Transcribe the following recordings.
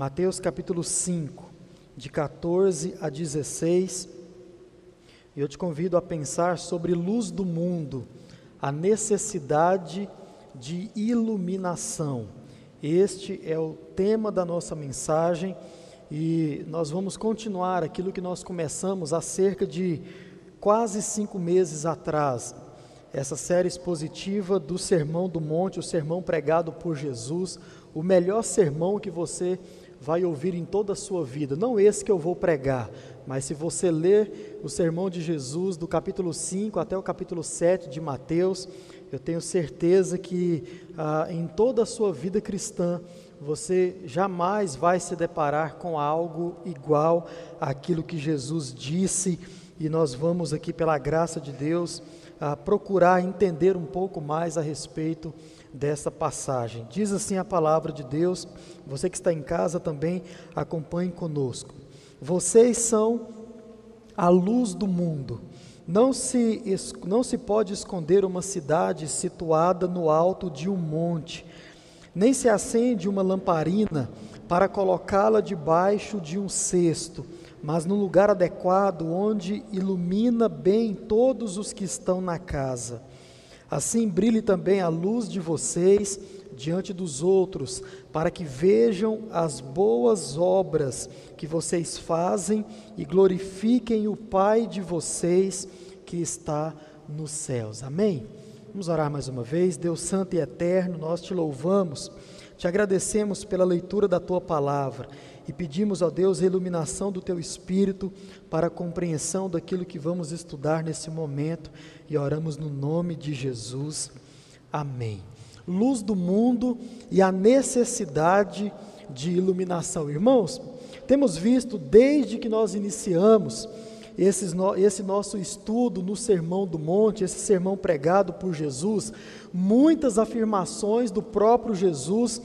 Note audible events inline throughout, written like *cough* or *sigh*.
Mateus capítulo 5, de 14 a 16. Eu te convido a pensar sobre luz do mundo, a necessidade de iluminação. Este é o tema da nossa mensagem e nós vamos continuar aquilo que nós começamos há cerca de quase cinco meses atrás. Essa série expositiva do Sermão do Monte, o sermão pregado por Jesus, o melhor sermão que você vai ouvir em toda a sua vida. Não esse que eu vou pregar, mas se você ler o sermão de Jesus, do capítulo 5 até o capítulo 7 de Mateus, eu tenho certeza que ah, em toda a sua vida cristã, você jamais vai se deparar com algo igual àquilo que Jesus disse, e nós vamos aqui, pela graça de Deus, ah, procurar entender um pouco mais a respeito dessa passagem. Diz assim a palavra de Deus, você que está em casa também acompanhe conosco. Vocês são a luz do mundo. Não se, não se pode esconder uma cidade situada no alto de um monte, nem se acende uma lamparina para colocá-la debaixo de um cesto, mas no lugar adequado onde ilumina bem todos os que estão na casa. Assim brilhe também a luz de vocês diante dos outros, para que vejam as boas obras que vocês fazem e glorifiquem o Pai de vocês que está nos céus. Amém? Vamos orar mais uma vez. Deus Santo e Eterno, nós te louvamos, te agradecemos pela leitura da tua palavra e pedimos, ó Deus, a iluminação do teu espírito para a compreensão daquilo que vamos estudar nesse momento e oramos no nome de Jesus. Amém. Luz do mundo e a necessidade de iluminação. Irmãos, temos visto desde que nós iniciamos esse nosso estudo no Sermão do Monte, esse sermão pregado por Jesus, muitas afirmações do próprio Jesus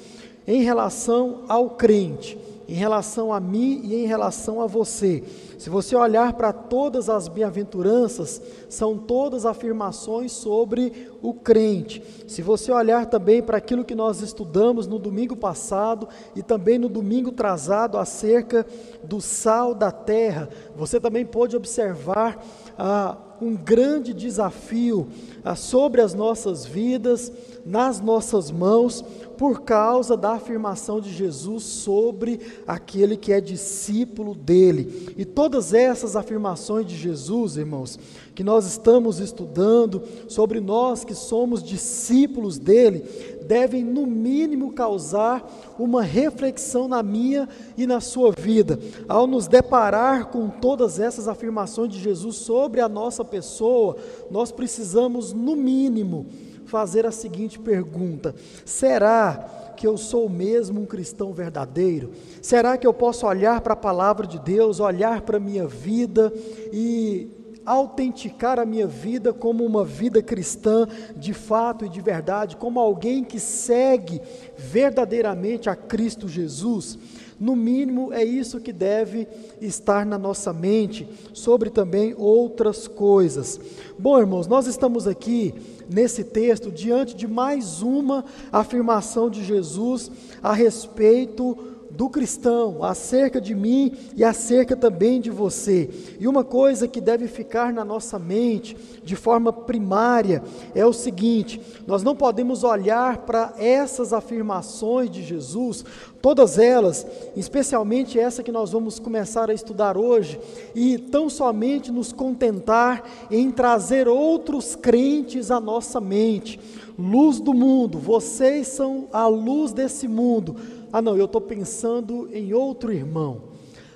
em relação ao crente em relação a mim e em relação a você. Se você olhar para todas as bem-aventuranças, são todas afirmações sobre o crente. Se você olhar também para aquilo que nós estudamos no domingo passado e também no domingo trazado acerca do sal da terra, você também pode observar ah, um grande desafio ah, sobre as nossas vidas, nas nossas mãos, por causa da afirmação de Jesus sobre aquele que é discípulo dele. E todas essas afirmações de Jesus, irmãos, que nós estamos estudando sobre nós que somos discípulos dele, devem no mínimo causar uma reflexão na minha e na sua vida. Ao nos deparar com todas essas afirmações de Jesus sobre a nossa pessoa, nós precisamos no mínimo fazer a seguinte pergunta: será que eu sou mesmo um cristão verdadeiro? Será que eu posso olhar para a palavra de Deus, olhar para a minha vida e autenticar a minha vida como uma vida cristã de fato e de verdade, como alguém que segue verdadeiramente a Cristo Jesus? No mínimo, é isso que deve estar na nossa mente, sobre também outras coisas. Bom, irmãos, nós estamos aqui nesse texto diante de mais uma afirmação de Jesus a respeito do cristão, acerca de mim e acerca também de você. E uma coisa que deve ficar na nossa mente de forma primária é o seguinte: nós não podemos olhar para essas afirmações de Jesus, todas elas, especialmente essa que nós vamos começar a estudar hoje, e tão somente nos contentar em trazer outros crentes à nossa mente. Luz do mundo, vocês são a luz desse mundo ah, não, eu estou pensando em outro irmão.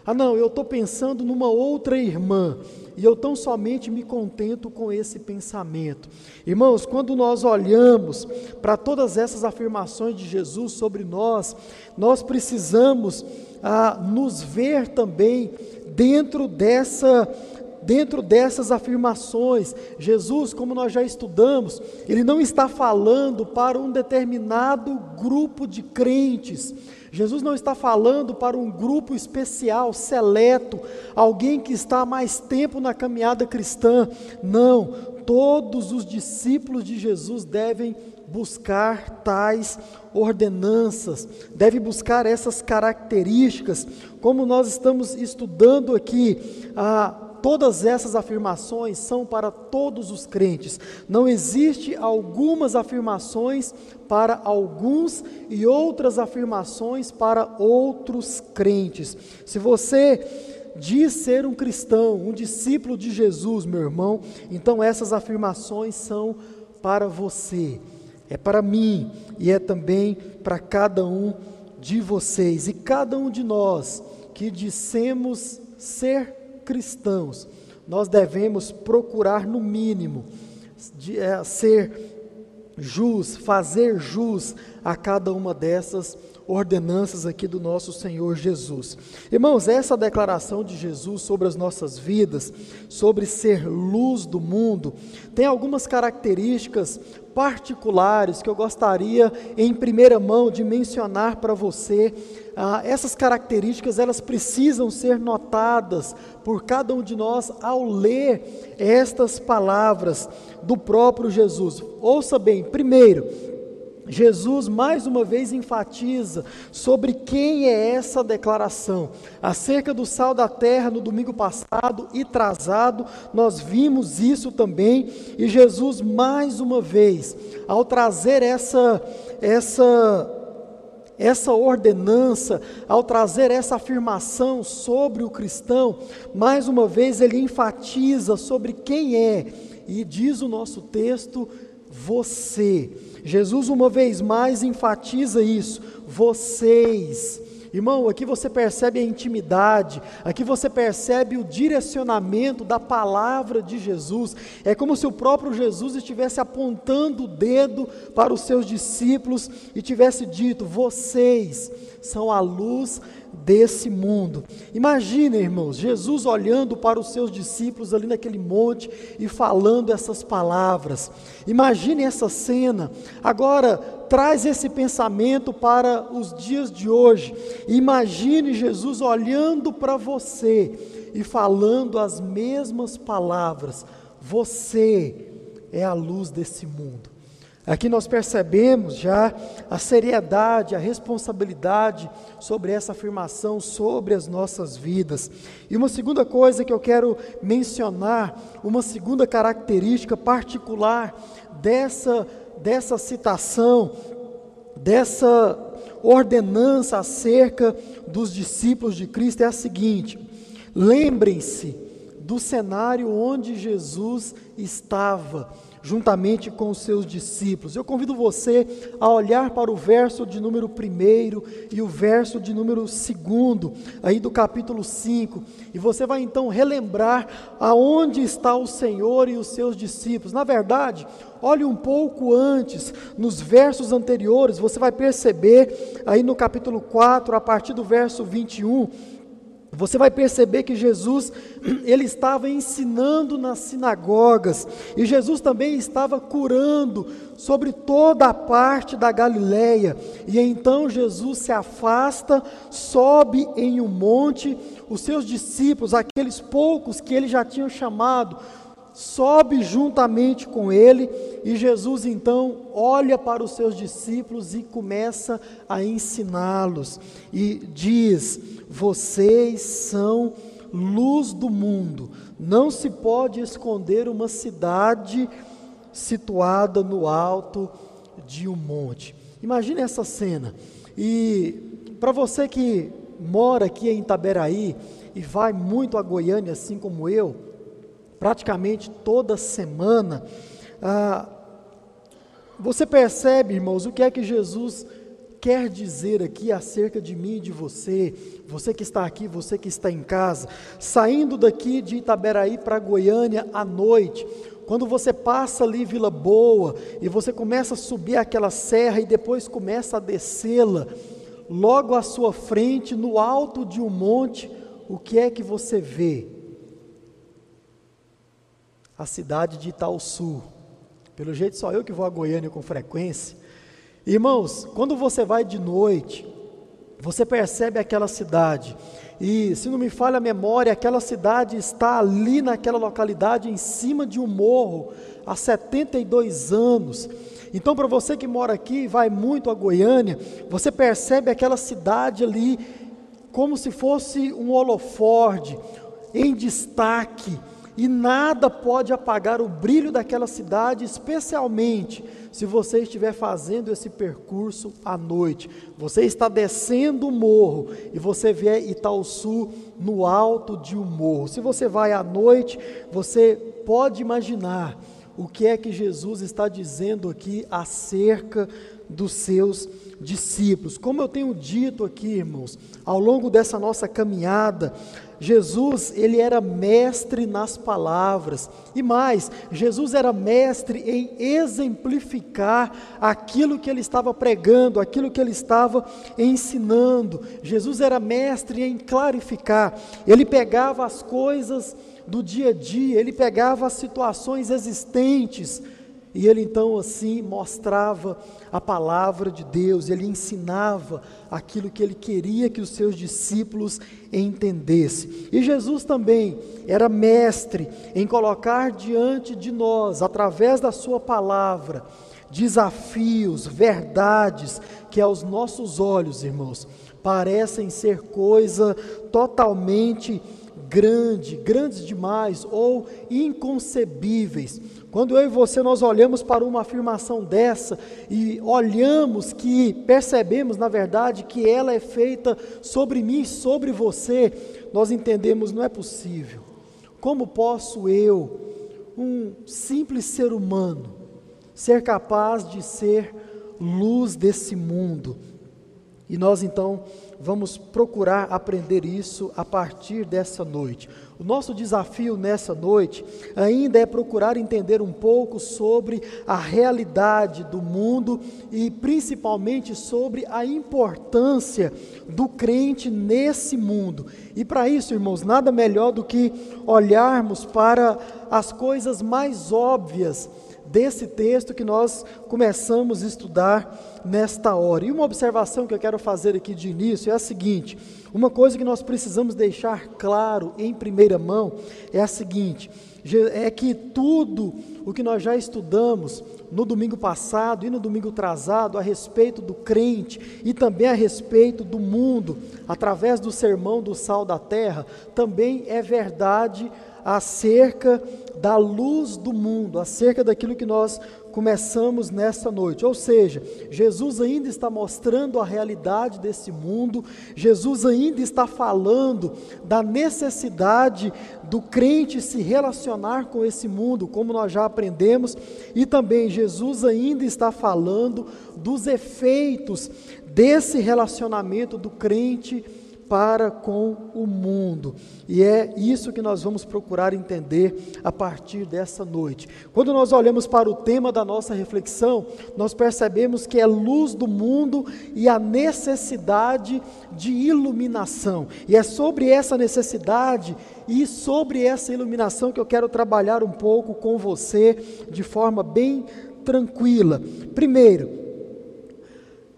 Ah, não, eu estou pensando numa outra irmã. E eu tão somente me contento com esse pensamento. Irmãos, quando nós olhamos para todas essas afirmações de Jesus sobre nós, nós precisamos ah, nos ver também dentro dessa dentro dessas afirmações. Jesus, como nós já estudamos, ele não está falando para um determinado grupo de crentes. Jesus não está falando para um grupo especial, seleto, alguém que está há mais tempo na caminhada cristã. Não, todos os discípulos de Jesus devem buscar tais ordenanças, deve buscar essas características, como nós estamos estudando aqui, a todas essas afirmações são para todos os crentes. Não existe algumas afirmações para alguns e outras afirmações para outros crentes. Se você diz ser um cristão, um discípulo de Jesus, meu irmão, então essas afirmações são para você, é para mim e é também para cada um de vocês. E cada um de nós que dissemos ser cristãos, nós devemos procurar, no mínimo, de, é, ser jus, fazer jus a cada uma dessas ordenanças aqui do nosso Senhor Jesus. Irmãos, essa declaração de Jesus sobre as nossas vidas, sobre ser luz do mundo, tem algumas características particulares que eu gostaria, em primeira mão, de mencionar para você. Ah, essas características elas precisam ser notadas por cada um de nós ao ler estas palavras do próprio Jesus. Ouça bem, primeiro, Jesus mais uma vez enfatiza sobre quem é essa declaração. Acerca do sal da terra, no domingo passado e trazado, nós vimos isso também, e Jesus mais uma vez, ao trazer essa essa essa ordenança, ao trazer essa afirmação sobre o cristão, mais uma vez ele enfatiza sobre quem é, e diz o nosso texto, você. Jesus, uma vez mais, enfatiza isso. Vocês. Irmão, aqui você percebe a intimidade, aqui você percebe o direcionamento da palavra de Jesus. É como se o próprio Jesus estivesse apontando o dedo para os seus discípulos e tivesse dito: Vocês são a luz desse mundo. Imagine, irmãos, Jesus olhando para os seus discípulos ali naquele monte e falando essas palavras. Imagine essa cena. Agora, traz esse pensamento para os dias de hoje. Imagine Jesus olhando para você e falando as mesmas palavras. Você é a luz desse mundo. Aqui nós percebemos já a seriedade, a responsabilidade sobre essa afirmação, sobre as nossas vidas. E uma segunda coisa que eu quero mencionar, uma segunda característica particular dessa, dessa citação, dessa ordenança acerca dos discípulos de Cristo é a seguinte: lembrem-se do cenário onde Jesus estava juntamente com os seus discípulos. Eu convido você a olhar para o verso de número 1 e o verso de número 2, aí do capítulo 5, e você vai então relembrar aonde está o Senhor e os seus discípulos. Na verdade, olhe um pouco antes, nos versos anteriores, você vai perceber aí no capítulo 4, a partir do verso 21, você vai perceber que Jesus, *clears throat* ele estava ensinando nas sinagogas, e Jesus também estava curando sobre toda a parte da Galileia. E então Jesus se afasta, sobe em um monte, os seus discípulos, aqueles poucos que ele já tinha chamado, sobe juntamente com ele, e Jesus então olha para os seus discípulos e começa a ensiná-los, e diz: Vocês são luz do mundo, não se pode esconder uma cidade situada no alto de um monte. Imagine essa cena, e para você que mora aqui em Itaberaí e vai muito a Goiânia, assim como eu, praticamente toda semana, ah, você percebe, irmãos, o que é que Jesus quer dizer aqui acerca de mim e de você, você que está aqui, você que está em casa, saindo daqui de Itaberaí para Goiânia à noite, quando você passa ali Vila Boa e você começa a subir aquela serra e depois começa a descê-la, logo à sua frente, no alto de um monte, o que é que você vê? A cidade de Itaúsu. Pelo jeito, só eu que vou a Goiânia com frequência. Irmãos, quando você vai de noite, você percebe aquela cidade. E, se não me falha a memória, aquela cidade está ali naquela localidade, em cima de um morro, há 72 anos. Então, para você que mora aqui, vai muito a Goiânia, você percebe aquela cidade ali como se fosse um holoforte em destaque, e nada pode apagar o brilho daquela cidade, especialmente se você estiver fazendo esse percurso à noite. Você está descendo o morro e você vê Itaúsu no alto de um morro. Se você vai à noite, você pode imaginar o que é que Jesus está dizendo aqui acerca dos seus discípulos. Como eu tenho dito aqui, irmãos, ao longo dessa nossa caminhada, Jesus, ele era mestre nas palavras. E mais, Jesus era mestre em exemplificar aquilo que ele estava pregando, aquilo que ele estava ensinando. Jesus era mestre em clarificar. Ele pegava as coisas do dia a dia, ele pegava as situações existentes e ele então assim mostrava a palavra de Deus, ele ensinava aquilo que ele queria que os seus discípulos entendessem. E Jesus também era mestre em colocar diante de nós, através da sua palavra, desafios, verdades que aos nossos olhos, irmãos, parecem ser coisa totalmente grande, grandes demais ou inconcebíveis. Quando eu e você nós olhamos para uma afirmação dessa e olhamos que percebemos, na verdade, que ela é feita sobre mim, sobre você, nós entendemos não é possível. Como posso eu, um simples ser humano, ser capaz de ser luz desse mundo? E nós então vamos procurar aprender isso a partir dessa noite. O nosso desafio nessa noite ainda é procurar entender um pouco sobre a realidade do mundo e principalmente sobre a importância do crente nesse mundo. E para isso, irmãos, nada melhor do que olharmos para as coisas mais óbvias desse texto que nós começamos a estudar nesta hora. E uma observação que eu quero fazer aqui de início é a seguinte: uma coisa que nós precisamos deixar claro em primeira mão é a seguinte: é que tudo o que nós já estudamos no domingo passado e no domingo atrasado a respeito do crente e também a respeito do mundo, através do sermão do sal da terra, também é verdade acerca da luz do mundo, acerca daquilo que nós começamos nesta noite. Ou seja, Jesus ainda está mostrando a realidade desse mundo, Jesus ainda está falando da necessidade do crente se relacionar com esse mundo, como nós já aprendemos, e também Jesus ainda está falando dos efeitos desse relacionamento do crente para com o mundo. E é isso que nós vamos procurar entender a partir dessa noite. Quando nós olhamos para o tema da nossa reflexão, nós percebemos que é luz do mundo e a necessidade de iluminação. E é sobre essa necessidade e sobre essa iluminação que eu quero trabalhar um pouco com você de forma bem tranquila. Primeiro,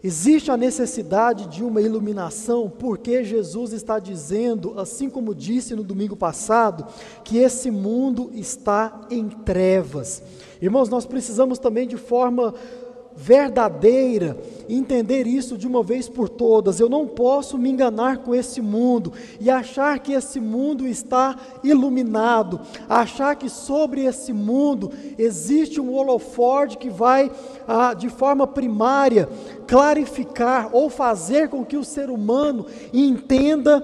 Existe a necessidade de uma iluminação, porque Jesus está dizendo, assim como disse no domingo passado, que esse mundo está em trevas. Irmãos, nós precisamos também de forma verdadeira, entender isso de uma vez por todas. Eu não posso me enganar com esse mundo e achar que esse mundo está iluminado, achar que sobre esse mundo existe um holoforte que vai, ah, de forma primária, clarificar ou fazer com que o ser humano entenda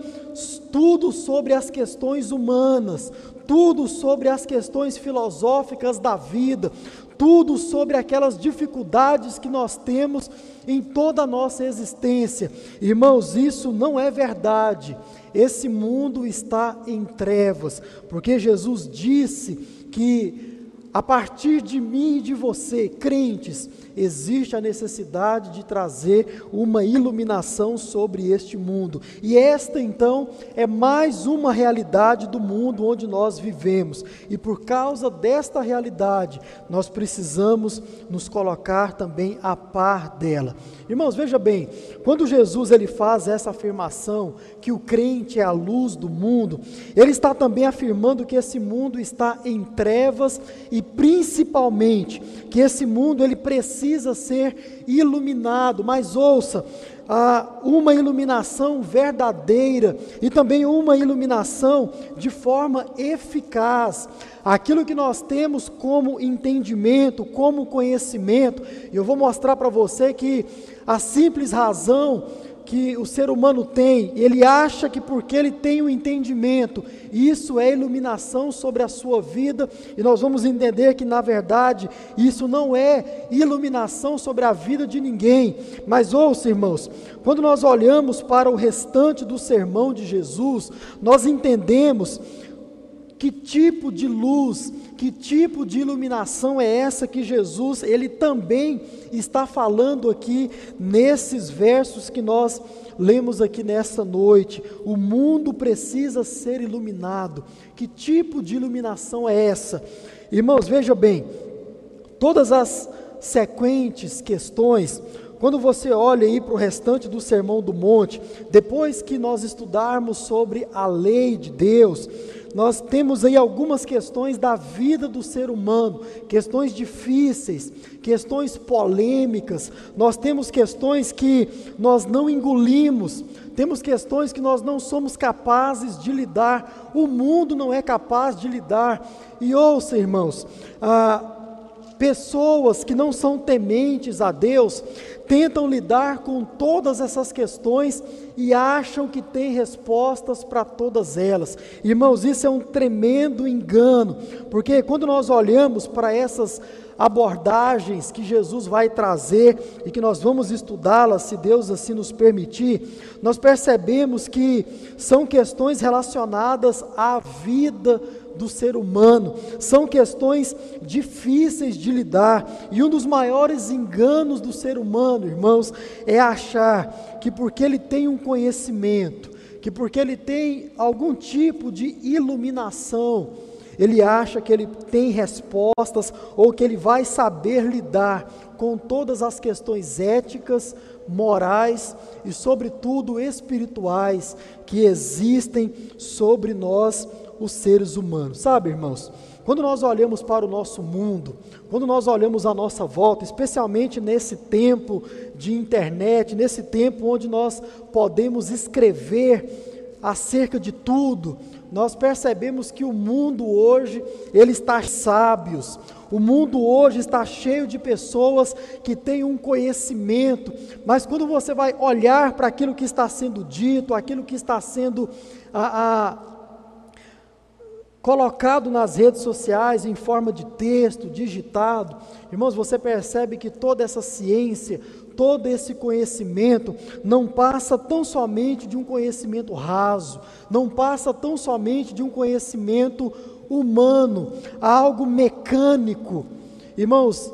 tudo sobre as questões humanas, tudo sobre as questões filosóficas da vida, tudo sobre aquelas dificuldades que nós temos em toda a nossa existência. Irmãos, isso não é verdade. Esse mundo está em trevas, porque Jesus disse que a partir de mim e de você, crentes, existe a necessidade de trazer uma iluminação sobre este mundo. E esta, então, é mais uma realidade do mundo onde nós vivemos. E por causa desta realidade, nós precisamos nos colocar também a par dela. Irmãos, veja bem, quando Jesus ele faz essa afirmação que o crente é a luz do mundo, ele está também afirmando que esse mundo está em trevas e principalmente que esse mundo ele precisa ser iluminado. Mas ouça, ah, uma iluminação verdadeira e também uma iluminação de forma eficaz. Aquilo que nós temos como entendimento, como conhecimento, eu vou mostrar para você que a simples razão que o ser humano tem, ele acha que porque ele tem o um entendimento, isso é iluminação sobre a sua vida, e nós vamos entender que na verdade isso não é iluminação sobre a vida de ninguém. Mas ouça, irmãos, quando nós olhamos para o restante do sermão de Jesus, nós entendemos que tipo de luz, que tipo de iluminação é essa que Jesus, ele também está falando aqui nesses versos que nós lemos aqui nessa noite? O mundo precisa ser iluminado. Que tipo de iluminação é essa? Irmãos, veja bem, todas as sequentes questões, quando você olha aí para o restante do Sermão do Monte, depois que nós estudarmos sobre a lei de Deus, nós temos aí algumas questões da vida do ser humano, questões difíceis, questões polêmicas, nós temos questões que nós não engolimos, temos questões que nós não somos capazes de lidar, o mundo não é capaz de lidar. E ouça, irmãos, ah, pessoas que não são tementes a Deus tentam lidar com todas essas questões e acham que têm respostas para todas elas. Irmãos, isso é um tremendo engano, porque quando nós olhamos para essas abordagens que Jesus vai trazer e que nós vamos estudá-las, se Deus assim nos permitir, nós percebemos que são questões relacionadas à vida do ser humano. São questões difíceis de lidar. E um dos maiores enganos do ser humano, irmãos, é achar que porque ele tem um conhecimento, que porque ele tem algum tipo de iluminação, ele acha que ele tem respostas ou que ele vai saber lidar com todas as questões éticas, morais e, sobretudo, espirituais que existem sobre nós os seres humanos. Sabe, irmãos, quando nós olhamos para o nosso mundo, quando nós olhamos à nossa volta, especialmente nesse tempo de internet, nesse tempo onde nós podemos escrever acerca de tudo, nós percebemos que o mundo hoje, ele está sábios. O mundo hoje está cheio de pessoas que têm um conhecimento, mas quando você vai olhar para aquilo que está sendo dito, aquilo que está sendo a, a colocado nas redes sociais em forma de texto, digitado, irmãos, você percebe que toda essa ciência, todo esse conhecimento não passa tão somente de um conhecimento raso, não passa tão somente de um conhecimento humano, algo mecânico. Irmãos,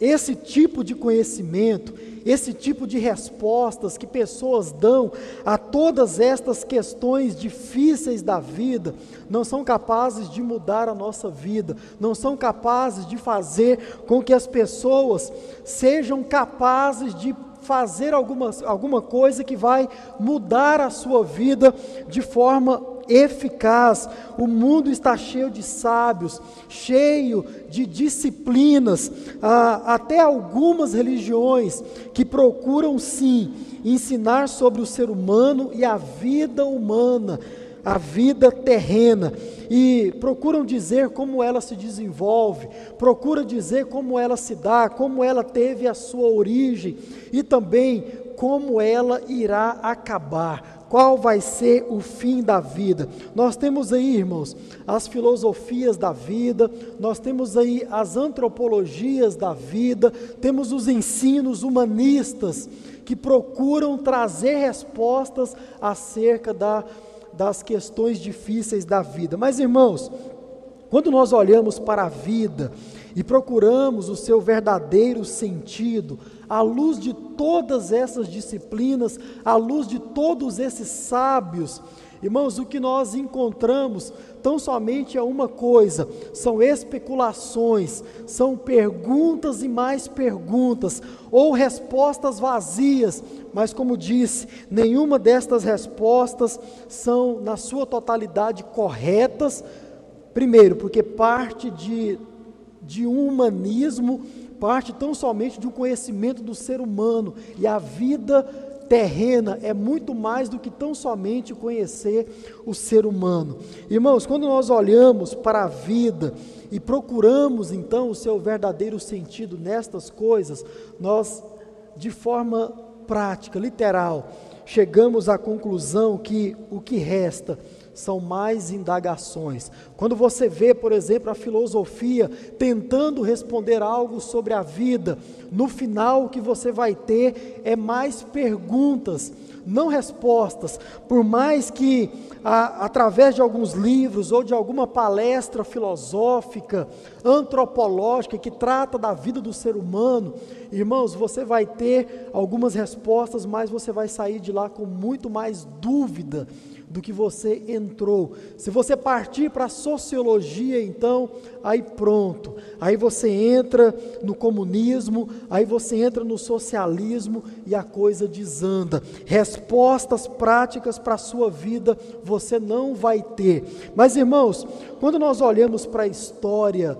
esse tipo de conhecimento, esse tipo de respostas que pessoas dão a todas estas questões difíceis da vida, não são capazes de mudar a nossa vida, não são capazes de fazer com que as pessoas sejam capazes de fazer alguma, alguma coisa que vai mudar a sua vida de forma eficaz. O mundo está cheio de sábios, cheio de disciplinas, ah, até algumas religiões que procuram sim ensinar sobre o ser humano e a vida humana, a vida terrena. E procuram dizer como ela se desenvolve, procura dizer como ela se dá, como ela teve a sua origem e também como ela irá acabar qual vai ser o fim da vida. Nós temos aí, irmãos, as filosofias da vida, nós temos aí as antropologias da vida, temos os ensinos humanistas que procuram trazer respostas acerca da, das questões difíceis da vida. Mas, irmãos, quando nós olhamos para a vida e procuramos o seu verdadeiro sentido, à luz de todas essas disciplinas, à luz de todos esses sábios, irmãos, o que nós encontramos tão somente é uma coisa: são especulações, são perguntas e mais perguntas, ou respostas vazias, mas como disse, nenhuma destas respostas são, na sua totalidade, corretas. Primeiro, porque parte de de um humanismo, parte tão somente de um conhecimento do ser humano. E a vida terrena é muito mais do que tão somente conhecer o ser humano. Irmãos, quando nós olhamos para a vida e procuramos então o seu verdadeiro sentido nestas coisas, nós, de forma prática, literal, chegamos à conclusão que o que resta são mais indagações. Quando você vê, por exemplo, a filosofia tentando responder algo sobre a vida, no final o que você vai ter é mais perguntas, não respostas. Por mais que a, através de alguns livros ou de alguma palestra filosófica, antropológica que trata da vida do ser humano, irmãos, você vai ter algumas respostas, mas você vai sair de lá com muito mais dúvida do que você entrou. Se você partir para a sociologia, então, aí pronto. Aí você entra no comunismo, aí você entra no socialismo e a coisa desanda. Respostas práticas para a sua vida você não vai ter. Mas, irmãos, quando nós olhamos para a história,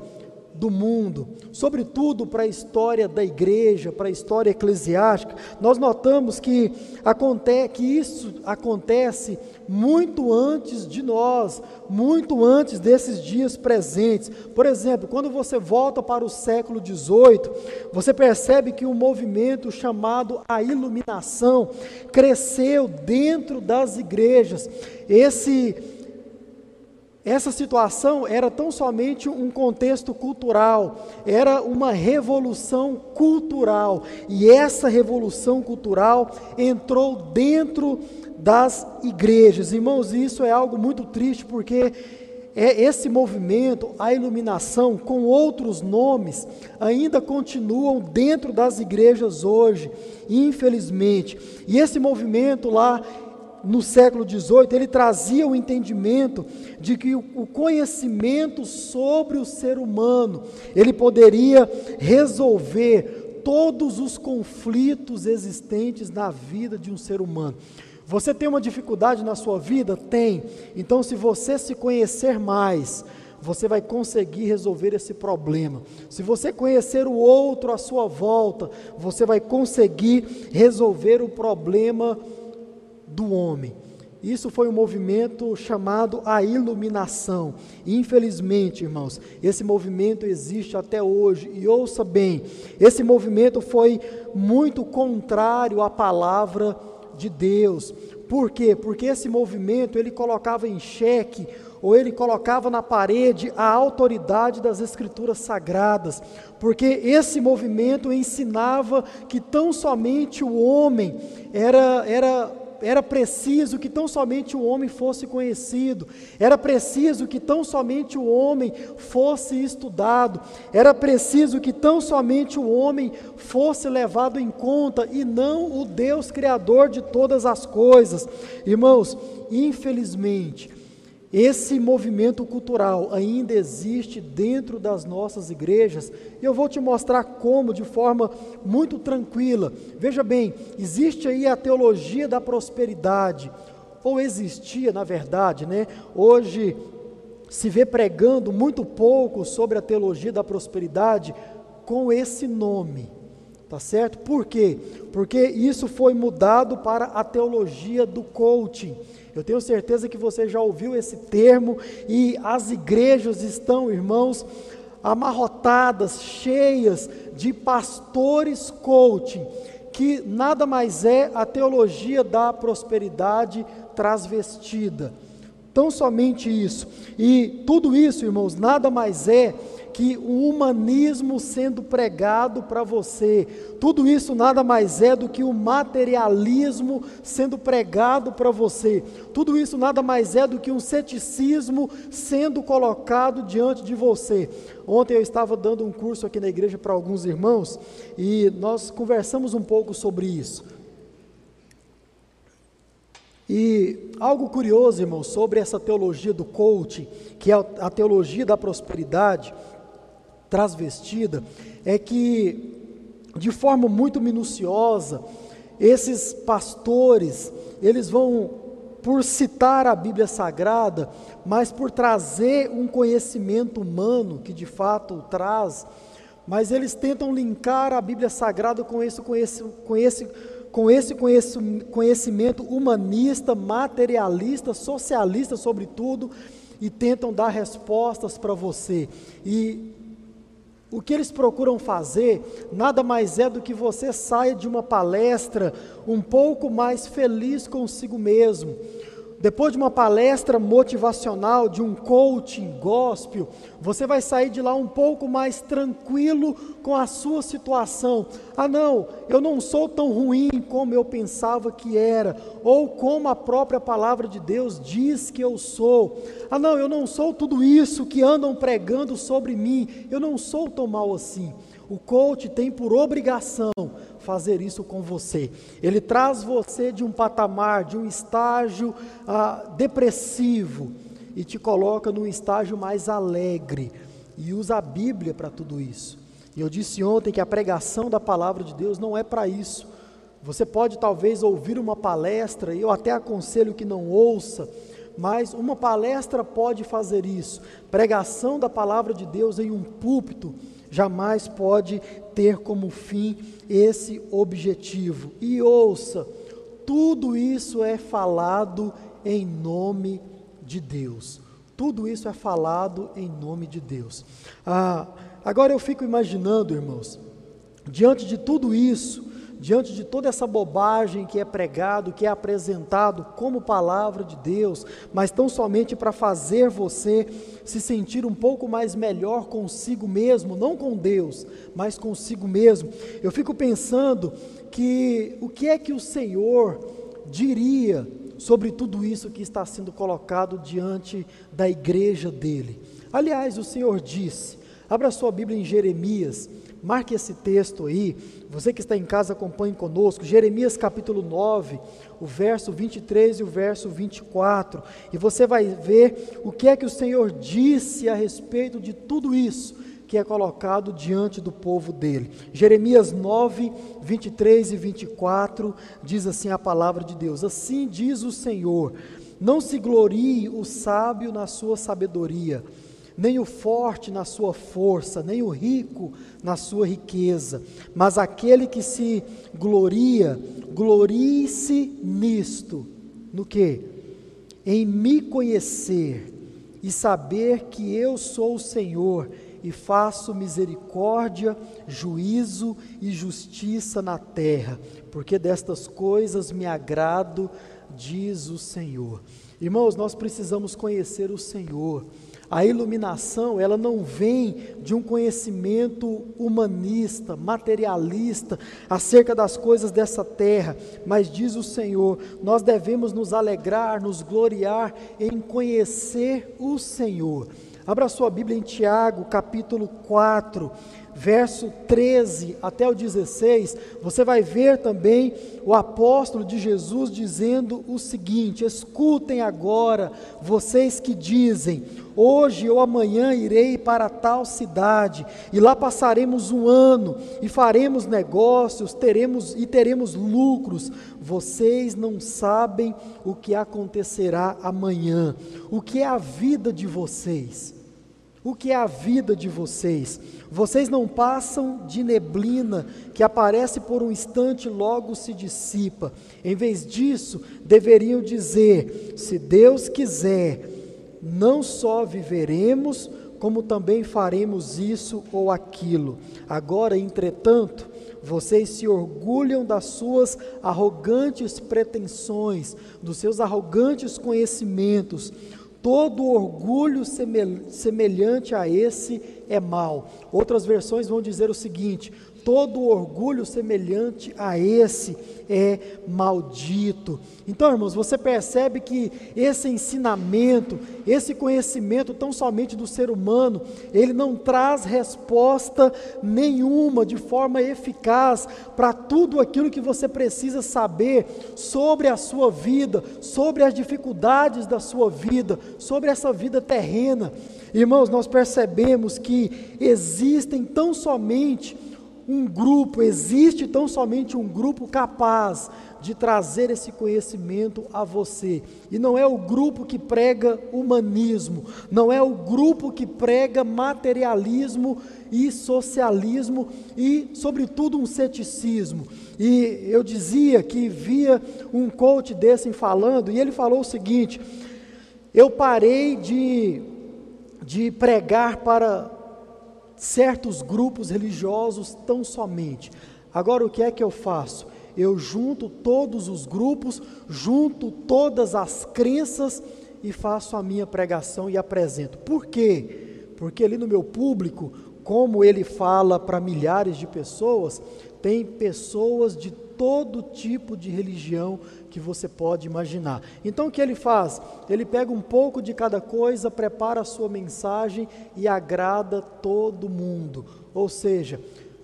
do mundo, sobretudo para a história da igreja, para a história eclesiástica, nós notamos que, acontece, que isso acontece muito antes de nós, muito antes desses dias presentes. Por exemplo, quando você volta para o século XVIII, você percebe que um movimento chamado a iluminação cresceu dentro das igrejas. Esse essa situação era tão somente um contexto cultural, era uma revolução cultural, e essa revolução cultural entrou dentro das igrejas. Irmãos, isso é algo muito triste porque é esse movimento, a iluminação, com outros nomes, ainda continuam dentro das igrejas hoje, infelizmente. E esse movimento lá no século XVIII, ele trazia o entendimento de que o conhecimento sobre o ser humano, ele poderia resolver todos os conflitos existentes na vida de um ser humano. Você tem uma dificuldade na sua vida? Tem. Então, se você se conhecer mais, você vai conseguir resolver esse problema. Se você conhecer o outro à sua volta, você vai conseguir resolver o problema do homem. Isso foi um movimento chamado a iluminação. Infelizmente, irmãos, esse movimento existe até hoje. E ouça bem, esse movimento foi muito contrário à palavra de Deus. Por quê? Porque esse movimento ele colocava em xeque ou ele colocava na parede a autoridade das escrituras sagradas, porque esse movimento ensinava que tão somente o homem era era era preciso que tão somente o homem fosse conhecido, era preciso que tão somente o homem fosse estudado, era preciso que tão somente o homem fosse levado em conta e não o Deus Criador de todas as coisas. Irmãos, infelizmente, esse movimento cultural ainda existe dentro das nossas igrejas e eu vou te mostrar como de forma muito tranquila. Veja bem, existe aí a teologia da prosperidade, ou existia na verdade, né? Hoje se vê pregando muito pouco sobre a teologia da prosperidade com esse nome. Tá certo? Por quê? Porque isso foi mudado para a teologia do coaching. Eu tenho certeza que você já ouviu esse termo e as igrejas estão, irmãos, amarrotadas, cheias de pastores coaching, que nada mais é a teologia da prosperidade transvestida. Tão somente isso. E tudo isso, irmãos, nada mais é que o humanismo sendo pregado para você, tudo isso nada mais é do que o materialismo sendo pregado para você, tudo isso nada mais é do que um ceticismo sendo colocado diante de você. Ontem eu estava dando um curso aqui na igreja para alguns irmãos e nós conversamos um pouco sobre isso. E algo curioso, irmão, sobre essa teologia do coaching, que é a teologia da prosperidade, transvestida, é que, de forma muito minuciosa, esses pastores, eles vão por citar a Bíblia Sagrada, mas por trazer um conhecimento humano, que de fato traz, mas eles tentam linkar a Bíblia Sagrada com esse, com esse, com esse, com esse conhecimento humanista, materialista, socialista, sobretudo, e tentam dar respostas para você. E o que eles procuram fazer nada mais é do que você saia de uma palestra um pouco mais feliz consigo mesmo, depois de uma palestra motivacional, de um coaching gospel, você vai sair de lá um pouco mais tranquilo com a sua situação. Ah, não, eu não sou tão ruim como eu pensava que era, ou como a própria palavra de Deus diz que eu sou. Ah, não, eu não sou tudo isso que andam pregando sobre mim, eu não sou tão mal assim. O coach tem por obrigação fazer isso com você. Ele traz você de um patamar, de um estágio ah, depressivo e te coloca num estágio mais alegre e usa a Bíblia para tudo isso. E eu disse ontem que a pregação da palavra de Deus não é para isso. Você pode talvez ouvir uma palestra, e eu até aconselho que não ouça, mas uma palestra pode fazer isso. Pregação da palavra de Deus em um púlpito jamais pode ter como fim esse objetivo. E ouça, tudo isso é falado em nome de Deus. Tudo isso é falado em nome de Deus. Ah, agora eu fico imaginando, irmãos, diante de tudo isso, diante de toda essa bobagem que é pregado, que é apresentado como palavra de Deus, mas tão somente para fazer você se sentir um pouco mais melhor consigo mesmo, não com Deus, mas consigo mesmo. Eu fico pensando que o que é que o Senhor diria sobre tudo isso que está sendo colocado diante da igreja dele. Aliás, o Senhor disse, abra sua Bíblia em Jeremias, Marque esse texto aí. Você que está em casa, acompanhe conosco. Jeremias capítulo 9, o verso 23 e o verso 24. E você vai ver o que é que o Senhor disse a respeito de tudo isso que é colocado diante do povo dele. Jeremias 9, 23 e 24 diz assim a palavra de Deus: Assim diz o Senhor: Não se glorie o sábio na sua sabedoria nem o forte na sua força, nem o rico na sua riqueza, mas aquele que se gloria, glorie-se nisto, no que? Em me conhecer e saber que eu sou o Senhor e faço misericórdia, juízo e justiça na terra, porque destas coisas me agrado, diz o Senhor. Irmãos, nós precisamos conhecer o Senhor. A iluminação, ela não vem de um conhecimento humanista, materialista, acerca das coisas dessa terra, mas diz o Senhor, nós devemos nos alegrar, nos gloriar em conhecer o Senhor. Abra sua Bíblia em Tiago, capítulo 4, verso 13 até o 16, você vai ver também o apóstolo de Jesus dizendo o seguinte: Escutem agora, vocês que dizem, hoje ou amanhã irei para tal cidade, e lá passaremos um ano, e faremos negócios, teremos e teremos lucros. Vocês não sabem o que acontecerá amanhã, o que é a vida de vocês. O que é a vida de vocês? Vocês não passam de neblina que aparece por um instante e logo se dissipa. Em vez disso, deveriam dizer: se Deus quiser, não só viveremos, como também faremos isso ou aquilo. Agora, entretanto, vocês se orgulham das suas arrogantes pretensões, dos seus arrogantes conhecimentos Todo orgulho semelhante a esse é mal. Outras versões vão dizer o seguinte: todo orgulho semelhante a esse é maldito. Então, irmãos, você percebe que esse ensinamento, esse conhecimento tão somente do ser humano, ele não traz resposta nenhuma de forma eficaz para tudo aquilo que você precisa saber sobre a sua vida, sobre as dificuldades da sua vida, sobre essa vida terrena. Irmãos, nós percebemos que existem tão somente um grupo, existe tão somente um grupo capaz de trazer esse conhecimento a você. E não é o grupo que prega humanismo, não é o grupo que prega materialismo e socialismo e, sobretudo, um ceticismo. E eu dizia que via um coach desse falando, e ele falou o seguinte: eu parei de, de pregar para certos grupos religiosos tão somente. Agora o que é que eu faço? Eu junto todos os grupos, junto todas as crenças e faço a minha pregação e apresento. Por quê? Porque ali no meu público, como ele fala para milhares de pessoas, tem pessoas de todo tipo de religião que você pode imaginar. Então o que ele faz? Ele pega um pouco de cada coisa, prepara a sua mensagem e agrada todo mundo. Ou seja,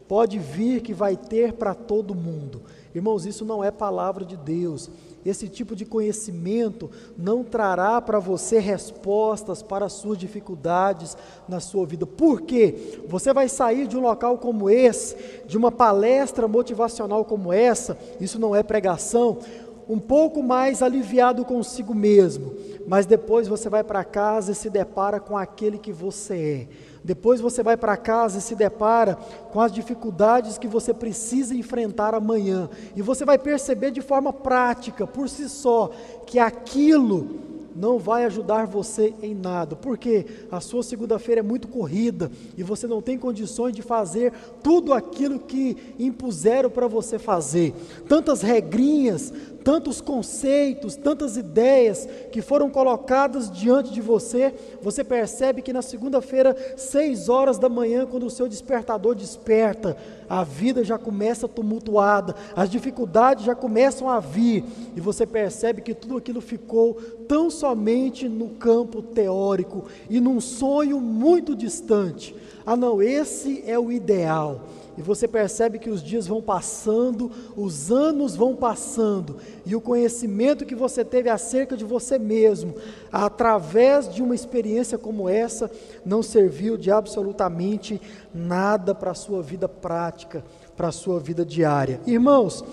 pode vir que vai ter para todo mundo. Irmãos, isso não é palavra de Deus. Esse tipo de conhecimento não trará para você respostas para as suas dificuldades na sua vida. Por quê? Você vai sair de um local como esse, de uma palestra motivacional como essa, isso não é pregação, um pouco mais aliviado consigo mesmo, mas depois você vai para casa e se depara com aquele que você é. Depois você vai para casa e se depara com as dificuldades que você precisa enfrentar amanhã. E você vai perceber de forma prática, por si só, que aquilo não vai ajudar você em nada, porque a sua segunda-feira é muito corrida e você não tem condições de fazer tudo aquilo que impuseram para você fazer. Tantas regrinhas, tantos conceitos, tantas ideias que foram colocadas diante de você, você percebe que na segunda-feira, seis horas da manhã, quando o seu despertador desperta, a vida já começa tumultuada, as dificuldades já começam a vir, e você percebe que tudo aquilo ficou tão somente no campo teórico e num sonho muito distante. Ah, não, esse é o ideal. E você percebe que os dias vão passando, os anos vão passando, e o conhecimento que você teve acerca de você mesmo, através de uma experiência como essa, não serviu de absolutamente nada para a sua vida prática, para a sua vida diária. Irmãos,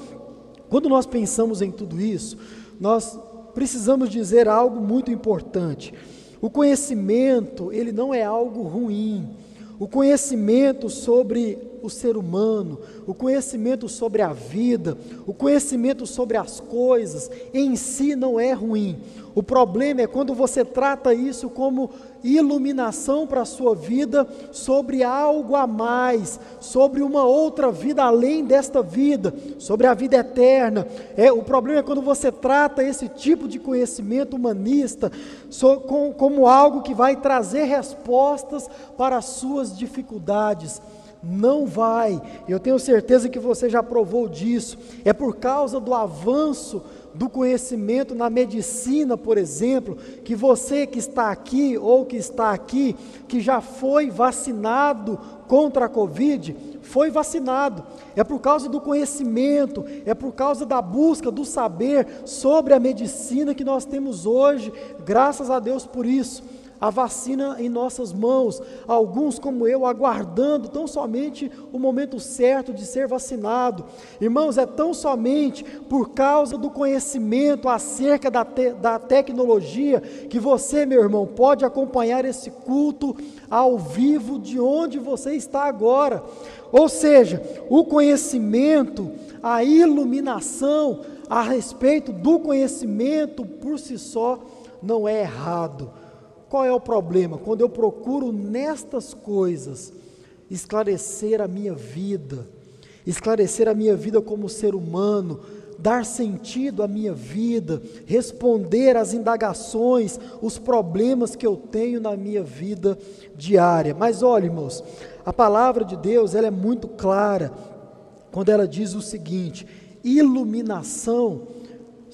quando nós pensamos em tudo isso, nós precisamos dizer algo muito importante. O conhecimento, ele não é algo ruim. O conhecimento sobre o ser humano, o conhecimento sobre a vida, o conhecimento sobre as coisas, em si não é ruim. O problema é quando você trata isso como iluminação para a sua vida sobre algo a mais, sobre uma outra vida além desta vida, sobre a vida eterna. É, o problema é quando você trata esse tipo de conhecimento humanista so, com, como algo que vai trazer respostas para as suas dificuldades. Não vai, eu tenho certeza que você já provou disso. É por causa do avanço do conhecimento na medicina, por exemplo, que você que está aqui ou que está aqui, que já foi vacinado contra a Covid, foi vacinado. É por causa do conhecimento, é por causa da busca do saber sobre a medicina que nós temos hoje, graças a Deus por isso a vacina em nossas mãos, alguns como eu aguardando tão somente o momento certo de ser vacinado. Irmãos, é tão somente por causa do conhecimento acerca da, te, da tecnologia que você, meu irmão, pode acompanhar esse culto ao vivo de onde você está agora. Ou seja, o conhecimento, a iluminação a respeito do conhecimento por si só não é errado qual é o problema? Quando eu procuro nestas coisas esclarecer a minha vida, esclarecer a minha vida como ser humano, dar sentido à minha vida, responder às indagações, os problemas que eu tenho na minha vida diária. Mas olha, irmãos, a palavra de Deus, ela é muito clara quando ela diz o seguinte: iluminação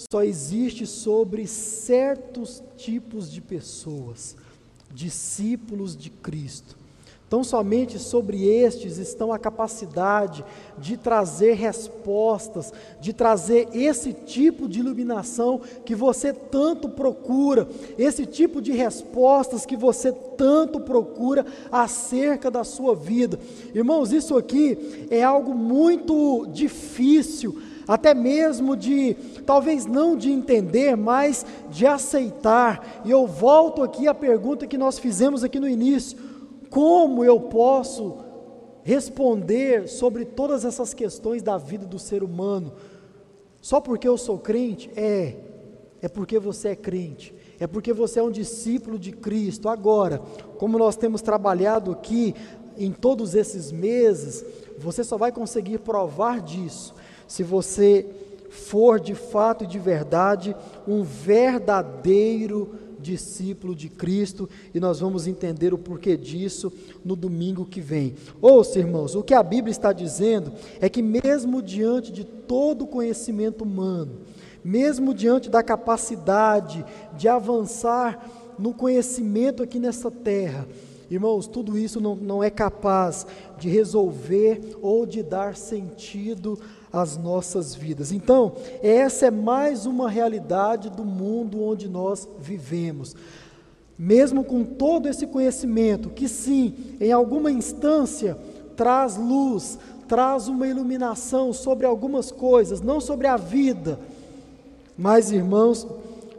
só existe sobre certos tipos de pessoas, discípulos de Cristo. Então, somente sobre estes estão a capacidade de trazer respostas, de trazer esse tipo de iluminação que você tanto procura, esse tipo de respostas que você tanto procura acerca da sua vida. Irmãos, isso aqui é algo muito difícil, até mesmo de, talvez não de entender, mas de aceitar. E eu volto aqui à pergunta que nós fizemos aqui no início como eu posso responder sobre todas essas questões da vida do ser humano? Só porque eu sou crente? É, é porque você é crente, é porque você é um discípulo de Cristo. Agora, como nós temos trabalhado aqui em todos esses meses, você só vai conseguir provar disso se você for de fato e de verdade um verdadeiro discípulo de Cristo, e nós vamos entender o porquê disso no domingo que vem. Ouça, irmãos, o que a Bíblia está dizendo é que, mesmo diante de todo o conhecimento humano, mesmo diante da capacidade de avançar no conhecimento aqui nessa terra, Irmãos, tudo isso não, não é capaz de resolver ou de dar sentido as nossas vidas. Então, essa é mais uma realidade do mundo onde nós vivemos. Mesmo com todo esse conhecimento, que sim, em alguma instância traz luz, traz uma iluminação sobre algumas coisas, não sobre a vida. Mas, irmãos,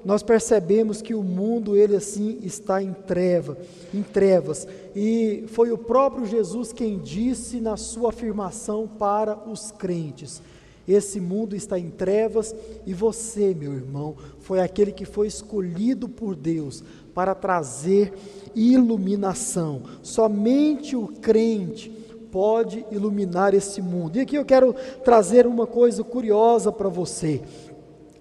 nós percebemos que o mundo ele assim está em treva, em trevas. E foi o próprio Jesus quem disse na sua afirmação para os crentes: esse mundo está em trevas e você, meu irmão, foi aquele que foi escolhido por Deus para trazer iluminação. Somente o crente pode iluminar esse mundo. E aqui eu quero trazer uma coisa curiosa para você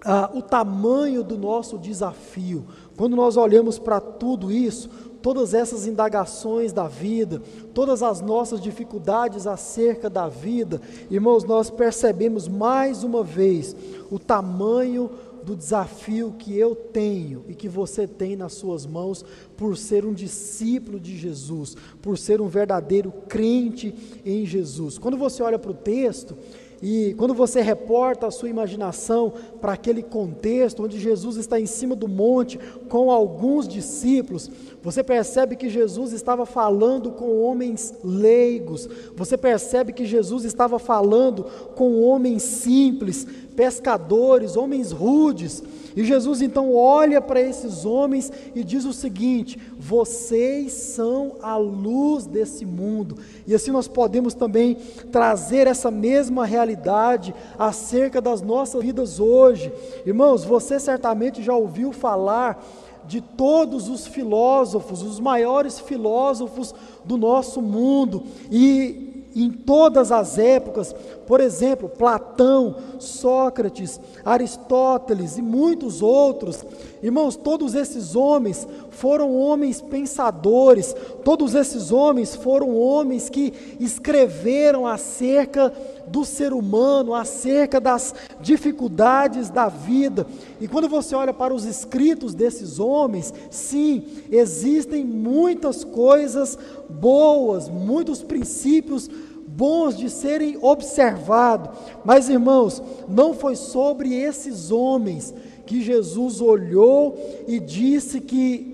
ah, o tamanho do nosso desafio. Quando nós olhamos para tudo isso, todas essas indagações da vida, todas as nossas dificuldades acerca da vida, irmãos, nós percebemos mais uma vez o tamanho do desafio que eu tenho e que você tem nas suas mãos por ser um discípulo de Jesus, por ser um verdadeiro crente em Jesus. Quando você olha para o texto, e quando você reporta a sua imaginação para aquele contexto onde Jesus está em cima do monte com alguns discípulos, você percebe que Jesus estava falando com homens leigos, você percebe que Jesus estava falando com homens simples, pescadores, homens rudes. E Jesus então olha para esses homens e diz o seguinte: vocês são a luz desse mundo. E assim nós podemos também trazer essa mesma realidade acerca das nossas vidas hoje. Irmãos, você certamente já ouviu falar de todos os filósofos, os maiores filósofos do nosso mundo, e em todas as épocas, por exemplo, Platão, Sócrates, Aristóteles e muitos outros, irmãos, todos esses homens foram homens pensadores, todos esses homens foram homens que escreveram acerca do ser humano, acerca das dificuldades da vida. E quando você olha para os escritos desses homens, sim, existem muitas coisas boas, muitos princípios bons de serem observados. Mas, irmãos, não foi sobre esses homens que Jesus olhou e disse que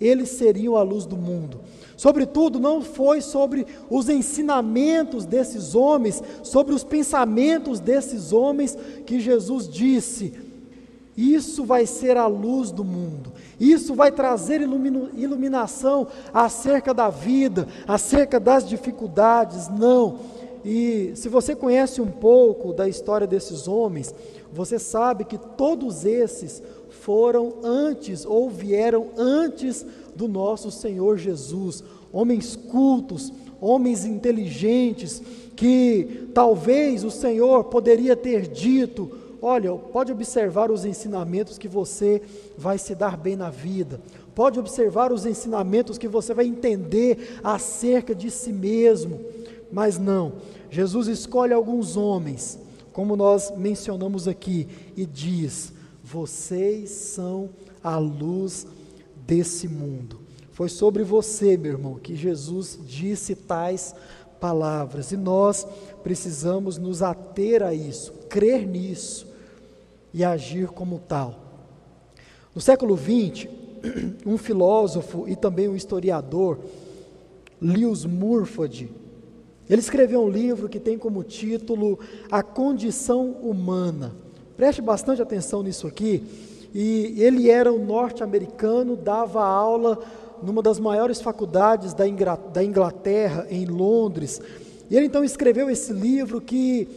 eles seriam a luz do mundo. Sobretudo, não foi sobre os ensinamentos desses homens, sobre os pensamentos desses homens que Jesus disse: Isso vai ser a luz do mundo. Isso vai trazer iluminação acerca da vida, acerca das dificuldades. Não. E se você conhece um pouco da história desses homens, você sabe que todos esses foram antes ou vieram antes do nosso Senhor Jesus. Homens cultos, homens inteligentes, que talvez o Senhor poderia ter dito: Olha, pode observar os ensinamentos que você vai se dar bem na vida. Pode observar os ensinamentos que você vai entender acerca de si mesmo. Mas não, Jesus escolhe alguns homens, como nós mencionamos aqui, e diz: Vocês são a luz desse mundo. Foi sobre você, meu irmão, que Jesus disse tais palavras. E nós precisamos nos ater a isso, crer nisso e agir como tal. No século XX, um filósofo e também um historiador, Lewis Murford, ele escreveu um livro que tem como título A Condição Humana. Preste bastante atenção nisso aqui. E ele era um norte-americano, dava aula numa das maiores faculdades da Inglaterra, em Londres. E ele então escreveu esse livro que,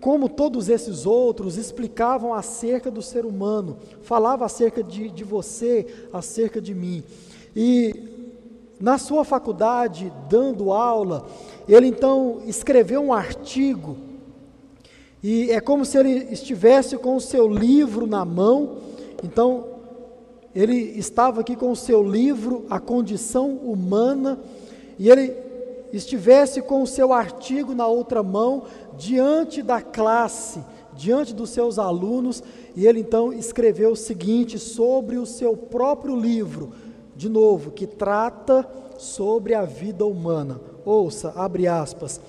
como todos esses outros, explicavam acerca do ser humano, falava acerca de, de você, acerca de mim. E na sua faculdade, dando aula, ele então escreveu um artigo, e é como se ele estivesse com o seu livro na mão, então ele estava aqui com o seu livro, A Condição Humana, e ele estivesse com o seu artigo na outra mão, diante da classe, diante dos seus alunos, e ele então escreveu o seguinte sobre o seu próprio livro, de novo, que trata sobre a vida humana. Ouça, abre aspas.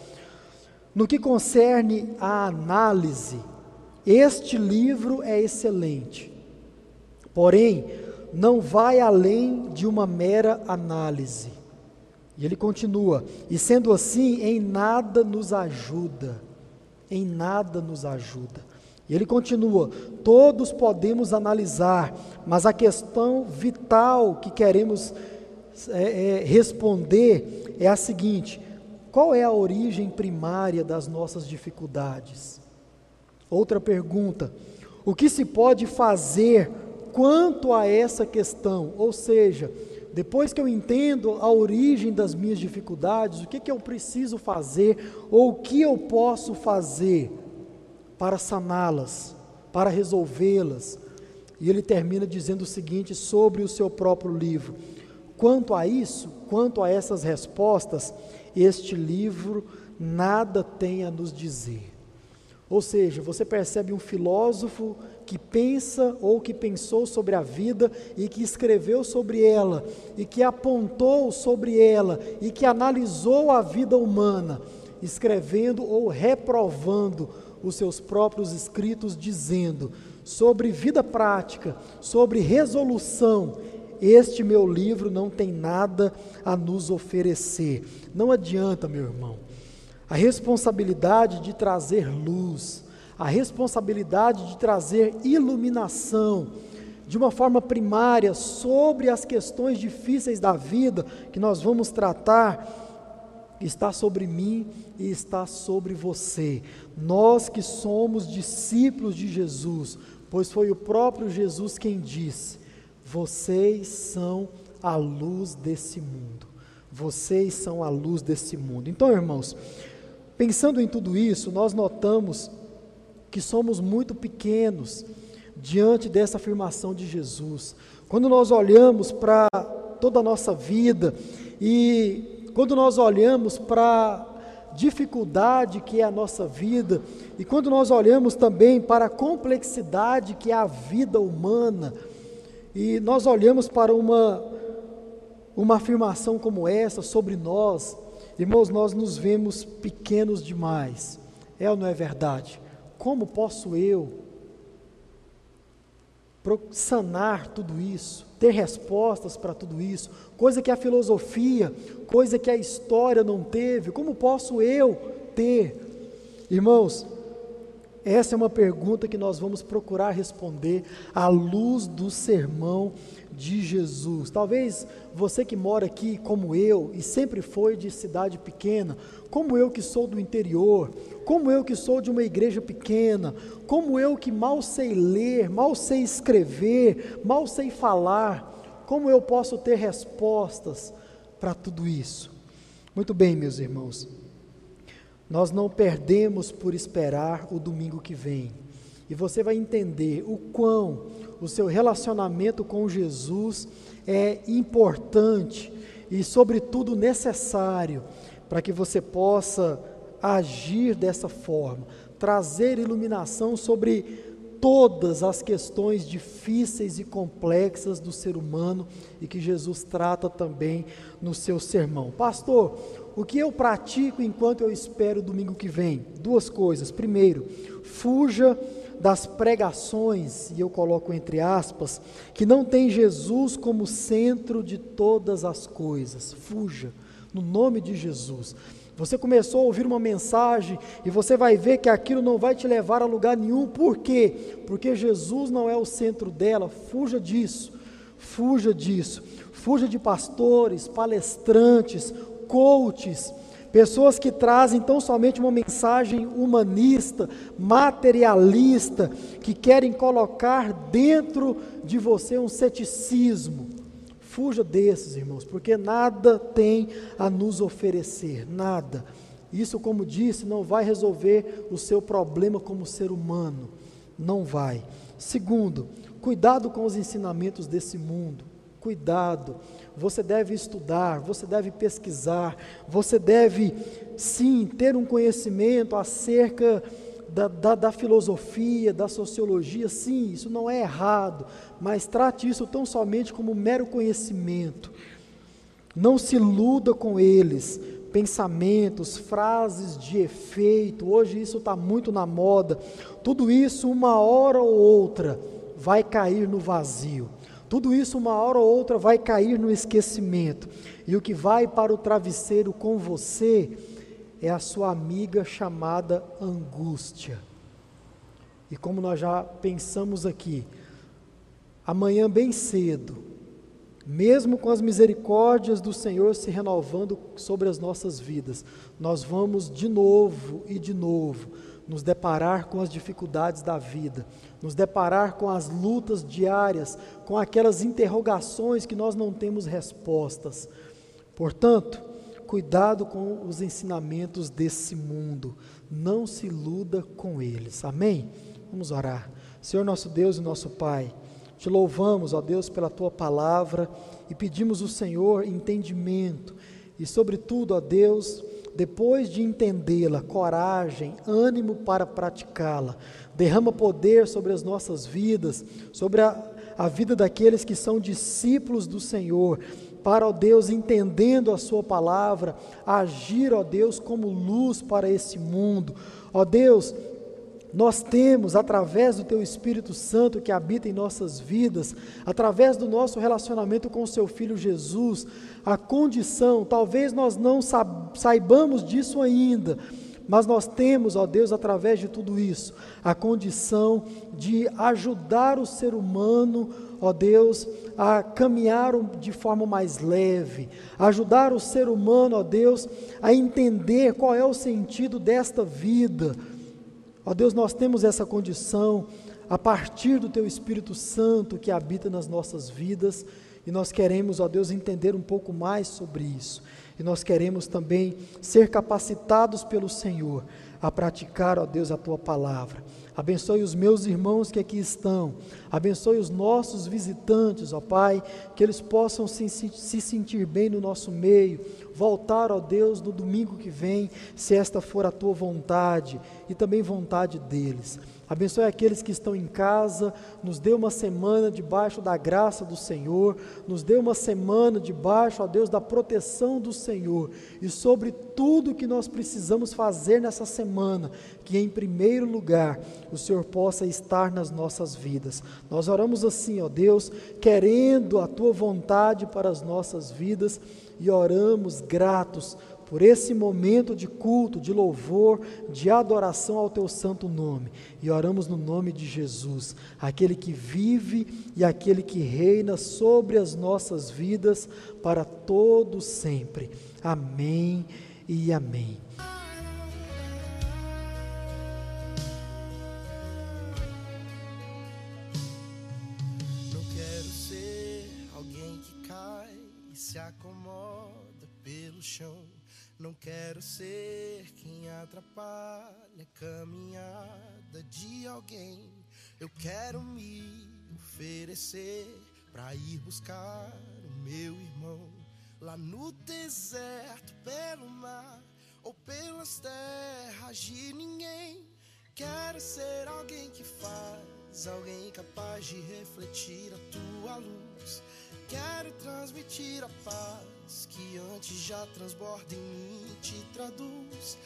No que concerne a análise, este livro é excelente. Porém, não vai além de uma mera análise. E ele continua: e sendo assim, em nada nos ajuda. Em nada nos ajuda. E ele continua: todos podemos analisar, mas a questão vital que queremos é, é, responder é a seguinte: qual é a origem primária das nossas dificuldades? Outra pergunta: o que se pode fazer quanto a essa questão? Ou seja, depois que eu entendo a origem das minhas dificuldades, o que, que eu preciso fazer ou o que eu posso fazer? para saná-las, para resolvê-las. E ele termina dizendo o seguinte sobre o seu próprio livro: quanto a isso, quanto a essas respostas, este livro nada tem a nos dizer. Ou seja, você percebe um filósofo que pensa ou que pensou sobre a vida e que escreveu sobre ela, e que apontou sobre ela, e que analisou a vida humana, escrevendo ou reprovando os seus próprios escritos, dizendo sobre vida prática, sobre resolução. Este meu livro não tem nada a nos oferecer. Não adianta, meu irmão. A responsabilidade de trazer luz, a responsabilidade de trazer iluminação, de uma forma primária sobre as questões difíceis da vida que nós vamos tratar está sobre mim e está sobre você. Nós que somos discípulos de Jesus, pois foi o próprio Jesus quem disse: Vocês são a luz desse mundo. Vocês são a luz desse mundo. Então, irmãos, pensando em tudo isso, nós notamos que somos muito pequenos diante dessa afirmação de Jesus. Quando nós olhamos para toda a nossa vida e quando nós olhamos para a dificuldade que é a nossa vida, e quando nós olhamos também para a complexidade que é a vida humana, e nós olhamos para uma, uma afirmação como essa sobre nós, irmãos, nós nos vemos pequenos demais. É ou não é verdade? Como posso eu sanar tudo isso? ter respostas para tudo isso, coisa que a filosofia, coisa que a história não teve, como posso eu ter? Irmãos, essa é uma pergunta que nós vamos procurar responder à luz do sermão de Jesus. Talvez você que mora aqui, como eu, e sempre foi de cidade pequena, como eu que sou do interior, como eu que sou de uma igreja pequena, como eu que mal sei ler, mal sei escrever, mal sei falar, como eu posso ter respostas para tudo isso? Muito bem, meus irmãos, nós não perdemos por esperar o domingo que vem, e você vai entender o quão o seu relacionamento com Jesus é importante e, sobretudo, necessário para que você possa agir dessa forma, trazer iluminação sobre todas as questões difíceis e complexas do ser humano e que Jesus trata também no seu sermão. Pastor, o que eu pratico enquanto eu espero o domingo que vem? Duas coisas. Primeiro, fuja das pregações, e eu coloco entre aspas, que não tem Jesus como centro de todas as coisas. Fuja, no nome de Jesus. Você começou a ouvir uma mensagem e você vai ver que aquilo não vai te levar a lugar nenhum. Por quê? Porque Jesus não é o centro dela. Fuja disso. Fuja disso. Fuja de pastores, palestrantes, coaches, pessoas que trazem tão somente uma mensagem humanista, materialista, que querem colocar dentro de você um ceticismo. Fuja desses, irmãos, porque nada tem a nos oferecer, nada. Isso, como disse, não vai resolver o seu problema como ser humano, não vai. Segundo, cuidado com os ensinamentos desse mundo, cuidado. Você deve estudar, você deve pesquisar, você deve, sim, ter um conhecimento acerca da, da, da, filosofia, da sociologia, sim, isso não é errado, mas trate isso tão somente como mero conhecimento. Não se iluda com eles, pensamentos, frases de efeito, hoje isso está muito na moda. Tudo isso, uma hora ou outra, vai cair no vazio. Tudo isso, uma hora ou outra, vai cair no esquecimento. E o que vai para o travesseiro com você é a sua amiga chamada angústia. E como nós já pensamos aqui, amanhã bem cedo, mesmo com as misericórdias do Senhor se renovando sobre as nossas vidas, nós vamos de novo e de novo nos deparar com as dificuldades da vida, nos deparar com as lutas diárias, com aquelas interrogações que nós não temos respostas. Portanto, cuidado com os ensinamentos desse mundo, não se iluda com eles. Amém? Vamos orar. Senhor nosso Deus e nosso Pai, te louvamos, ó Deus, pela tua palavra e pedimos ao Senhor entendimento e, sobretudo, ó Deus, depois de entendê-la, coragem, ânimo para praticá-la. Derrama poder sobre as nossas vidas, sobre a, a vida daqueles que são discípulos do Senhor para, ó Deus, entendendo a Sua palavra, agir, ó Deus, como luz para esse mundo. Ó Deus, nós temos, através do Teu Espírito Santo que habita em nossas vidas, através do nosso relacionamento com o Seu Filho Jesus, a condição, talvez nós não saibamos disso ainda, mas nós temos, ó Deus, através de tudo isso, a condição de ajudar o ser humano ó Deus, a caminhar de forma mais leve, ajudar o ser humano, ó Deus, a entender qual é o sentido desta vida. Ó Deus, nós temos essa condição a partir do Teu Espírito Santo que habita nas nossas vidas e nós queremos, ó Deus, entender um pouco mais sobre isso. E nós queremos também ser capacitados pelo Senhor a praticar, ó Deus, a Tua palavra. Abençoe os meus irmãos que aqui estão. Abençoe os nossos visitantes, ó Pai, que eles possam se, se sentir bem no nosso meio. Voltar, ó Deus, no domingo que vem, se esta for a tua vontade e também vontade deles. Abençoe aqueles que estão em casa, nos dê uma semana debaixo da graça do Senhor, nos dê uma semana debaixo, ó Deus, da proteção do Senhor e sobre tudo que nós precisamos fazer nessa semana, que em primeiro lugar o Senhor possa estar nas nossas vidas. Nós oramos assim, ó Deus, querendo a tua vontade para as nossas vidas e oramos gratos por esse momento de culto, de louvor, de adoração ao teu santo nome. E oramos no nome de Jesus, aquele que vive e aquele que reina sobre as nossas vidas para todo sempre. Amém e amém. Não quero ser quem atrapalha a caminhada de alguém. Eu quero me oferecer para ir buscar o meu irmão lá no deserto, pelo mar ou pelas terras de ninguém. Quero ser alguém que faz alguém capaz de refletir a tua luz. Quero transmitir a paz que antes já transborda em mim te traduz.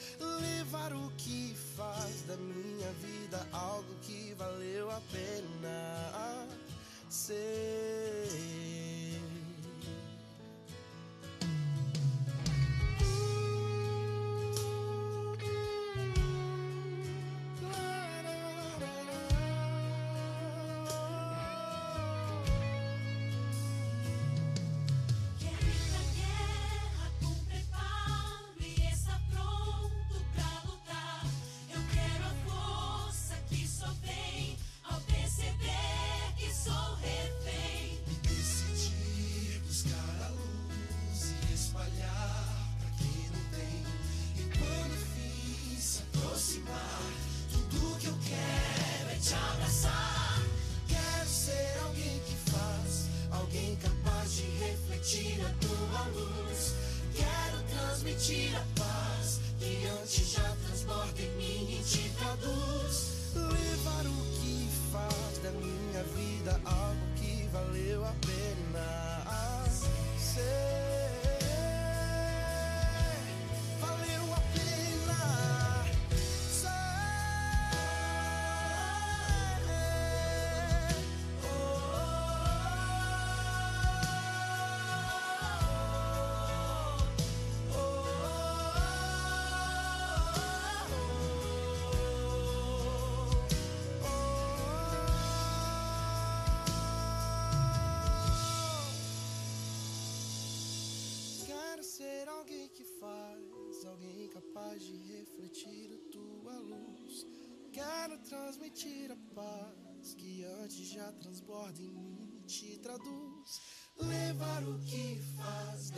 Levar o que faz da minha vida algo que valeu a pena ser. Transmitir a paz que antes já transborda em mim, te traduz, levar o que faz